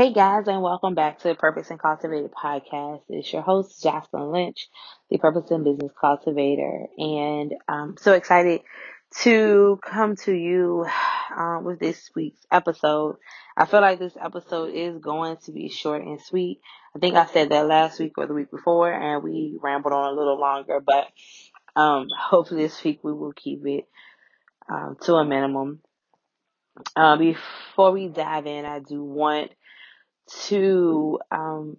Hey guys, and welcome back to the Purpose and Cultivated podcast. It's your host, Jocelyn Lynch, the Purpose and Business Cultivator. And I'm so excited to come to you um, with this week's episode. I feel like this episode is going to be short and sweet. I think I said that last week or the week before, and we rambled on a little longer, but um, hopefully this week we will keep it um, to a minimum. Uh, before we dive in, I do want to um,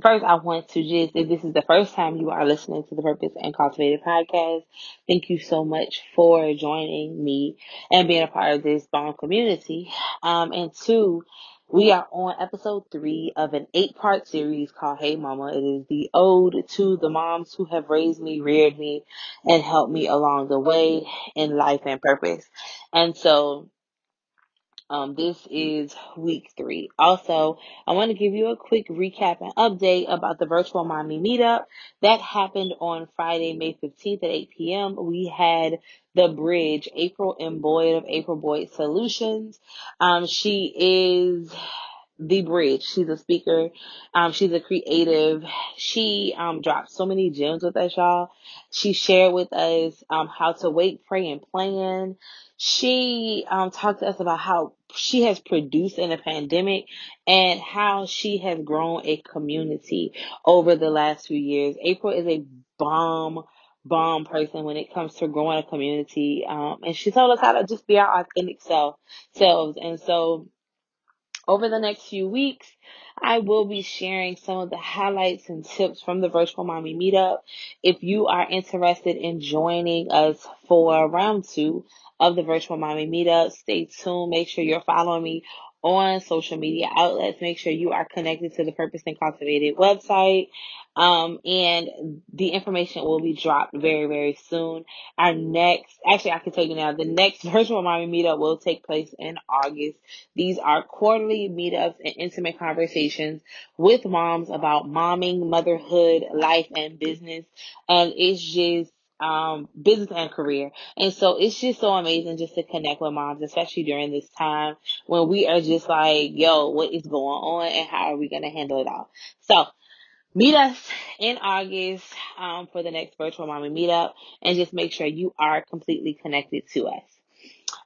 first I want to just if this is the first time you are listening to the Purpose and Cultivated podcast, thank you so much for joining me and being a part of this bomb community. Um, and two, we are on episode three of an eight part series called Hey Mama. It is the ode to the moms who have raised me, reared me, and helped me along the way in life and purpose. And so um, this is week three. Also, I want to give you a quick recap and update about the virtual mommy meetup that happened on Friday, May 15th at 8 p.m. We had the bridge, April M. Boyd of April Boyd Solutions. Um, she is the bridge. She's a speaker. Um, she's a creative. She um, dropped so many gems with us, y'all. She shared with us um, how to wait, pray, and plan. She um, talked to us about how she has produced in a pandemic and how she has grown a community over the last few years. April is a bomb bomb person when it comes to growing a community. Um, and she told us how to just be our authentic self selves. And so over the next few weeks, I will be sharing some of the highlights and tips from the virtual mommy meetup. If you are interested in joining us for round two of the virtual mommy meetup, stay tuned. Make sure you're following me on social media outlets. Make sure you are connected to the Purpose and Cultivated website. Um, and the information will be dropped very, very soon. Our next, actually, I can tell you now, the next virtual mommy meetup will take place in August. These are quarterly meetups and intimate conversations with moms about momming, motherhood, life, and business. And it's just, um, business and career. And so it's just so amazing just to connect with moms, especially during this time when we are just like, yo, what is going on and how are we going to handle it all? So meet us in August um, for the next virtual mommy meetup and just make sure you are completely connected to us.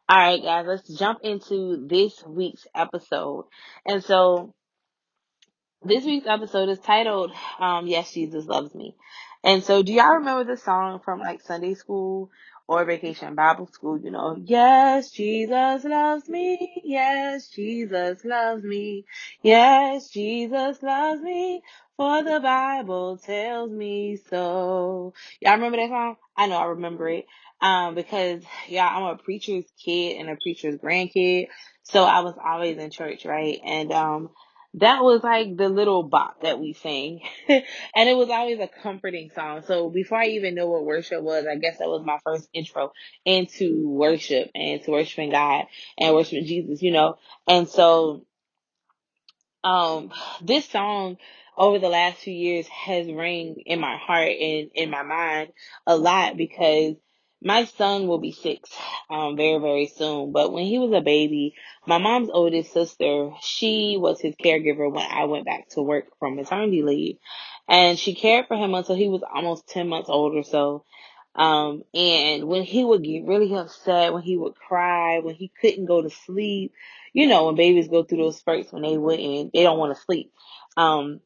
All right, guys, let's jump into this week's episode. And so this week's episode is titled um, Yes, Jesus Loves Me. And so do y'all remember the song from like Sunday school or vacation Bible school? You know, yes, Jesus loves me. Yes, Jesus loves me. Yes, Jesus loves me. For the Bible tells me so. Y'all remember that song? I know I remember it. Um, because yeah, I'm a preacher's kid and a preacher's grandkid. So I was always in church, right? And, um, that was like the little bop that we sang. and it was always a comforting song. So before I even know what worship was, I guess that was my first intro into worship and to worshiping God and worshiping Jesus, you know. And so, um, this song over the last few years has rang in my heart and in my mind a lot because my son will be six um very very soon. But when he was a baby my mom's oldest sister she was his caregiver when i went back to work from maternity leave. And she cared for him until he was almost 10 months old or so. Um and when he would get really upset when he would cry when he couldn't go to sleep you know when babies go through those spurts when they wouldn't they don't want to sleep. Um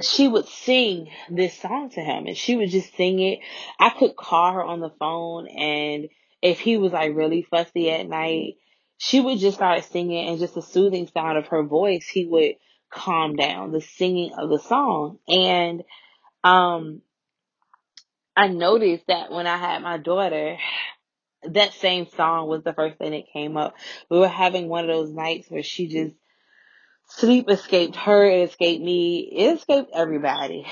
she would sing this song to him and she would just sing it. I could call her on the phone and if he was like really fussy at night, she would just start singing and just the soothing sound of her voice, he would calm down the singing of the song. And, um, I noticed that when I had my daughter, that same song was the first thing that came up. We were having one of those nights where she just sleep escaped her, it escaped me, it escaped everybody.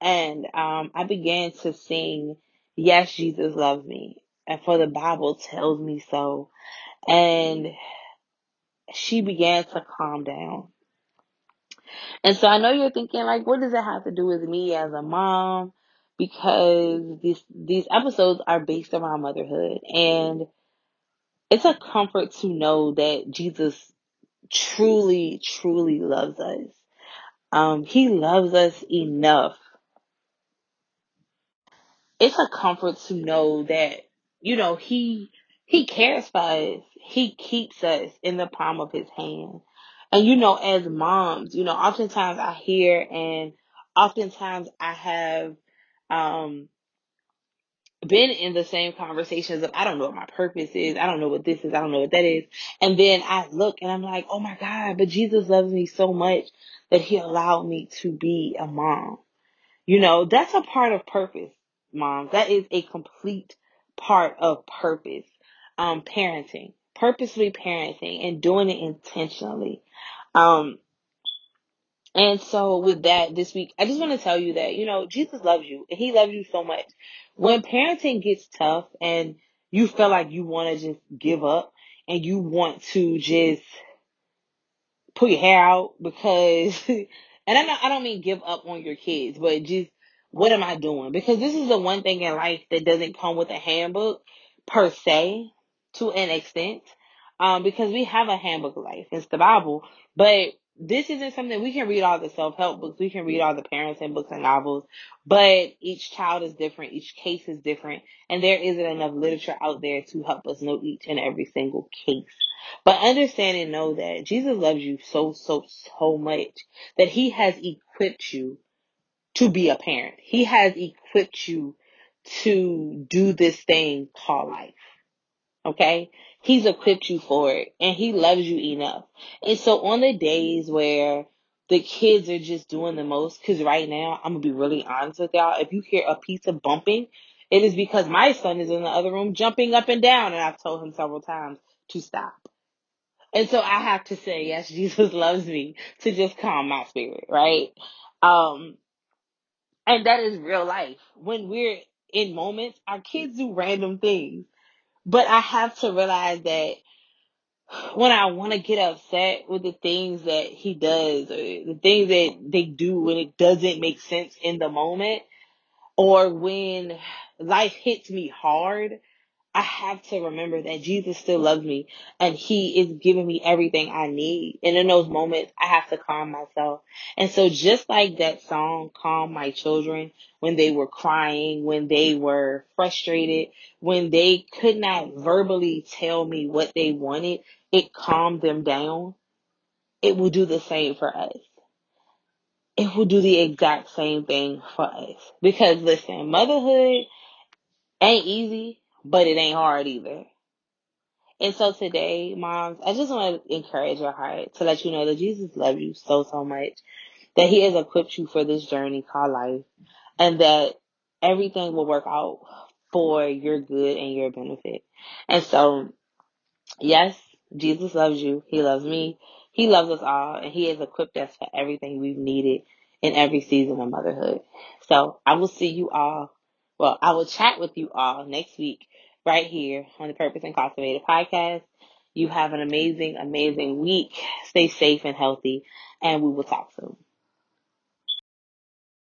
And um, I began to sing, Yes, Jesus loves me. And for the Bible tells me so. And she began to calm down. And so I know you're thinking, like, what does it have to do with me as a mom? Because these, these episodes are based around motherhood. And it's a comfort to know that Jesus truly, truly loves us. Um, he loves us enough. It's a comfort to know that, you know, he, he cares for us. He keeps us in the palm of his hand. And you know, as moms, you know, oftentimes I hear and oftentimes I have, um, been in the same conversations of I don't know what my purpose is, I don't know what this is, I don't know what that is. And then I look and I'm like, oh my God, but Jesus loves me so much that he allowed me to be a mom. You know, that's a part of purpose, mom. That is a complete part of purpose. Um, parenting, purposely parenting and doing it intentionally. Um, and so with that this week, I just want to tell you that, you know, Jesus loves you and he loves you so much. When parenting gets tough and you feel like you want to just give up and you want to just pull your hair out because, and I don't, I don't mean give up on your kids, but just what am I doing? Because this is the one thing in life that doesn't come with a handbook per se to an extent. Um, because we have a handbook of life. It's the Bible, but this isn't something we can read all the self-help books. We can read all the parenting books and novels, but each child is different. Each case is different. And there isn't enough literature out there to help us know each and every single case. But understand and know that Jesus loves you so, so, so much that he has equipped you to be a parent. He has equipped you to do this thing called life. Okay? He's equipped you for it and he loves you enough. And so on the days where the kids are just doing the most, cause right now, I'm gonna be really honest with y'all. If you hear a piece of bumping, it is because my son is in the other room jumping up and down and I've told him several times to stop. And so I have to say, yes, Jesus loves me to just calm my spirit, right? Um, and that is real life. When we're in moments, our kids do random things. But I have to realize that when I want to get upset with the things that he does or the things that they do when it doesn't make sense in the moment or when life hits me hard, I have to remember that Jesus still loves me and he is giving me everything I need. And in those moments, I have to calm myself. And so just like that song, Calm My Children, when they were crying, when they were frustrated, when they could not verbally tell me what they wanted, it calmed them down. It will do the same for us. It will do the exact same thing for us. Because listen, motherhood ain't easy, but it ain't hard either. And so today, moms, I just want to encourage your heart to let you know that Jesus loves you so, so much, that he has equipped you for this journey called life, and that everything will work out for your good and your benefit. And so, yes, Jesus loves you. He loves me. He loves us all, and he has equipped us for everything we've needed in every season of motherhood. So I will see you all. Well, I will chat with you all next week right here on the Purpose and Cultivated podcast. You have an amazing, amazing week. Stay safe and healthy, and we will talk soon.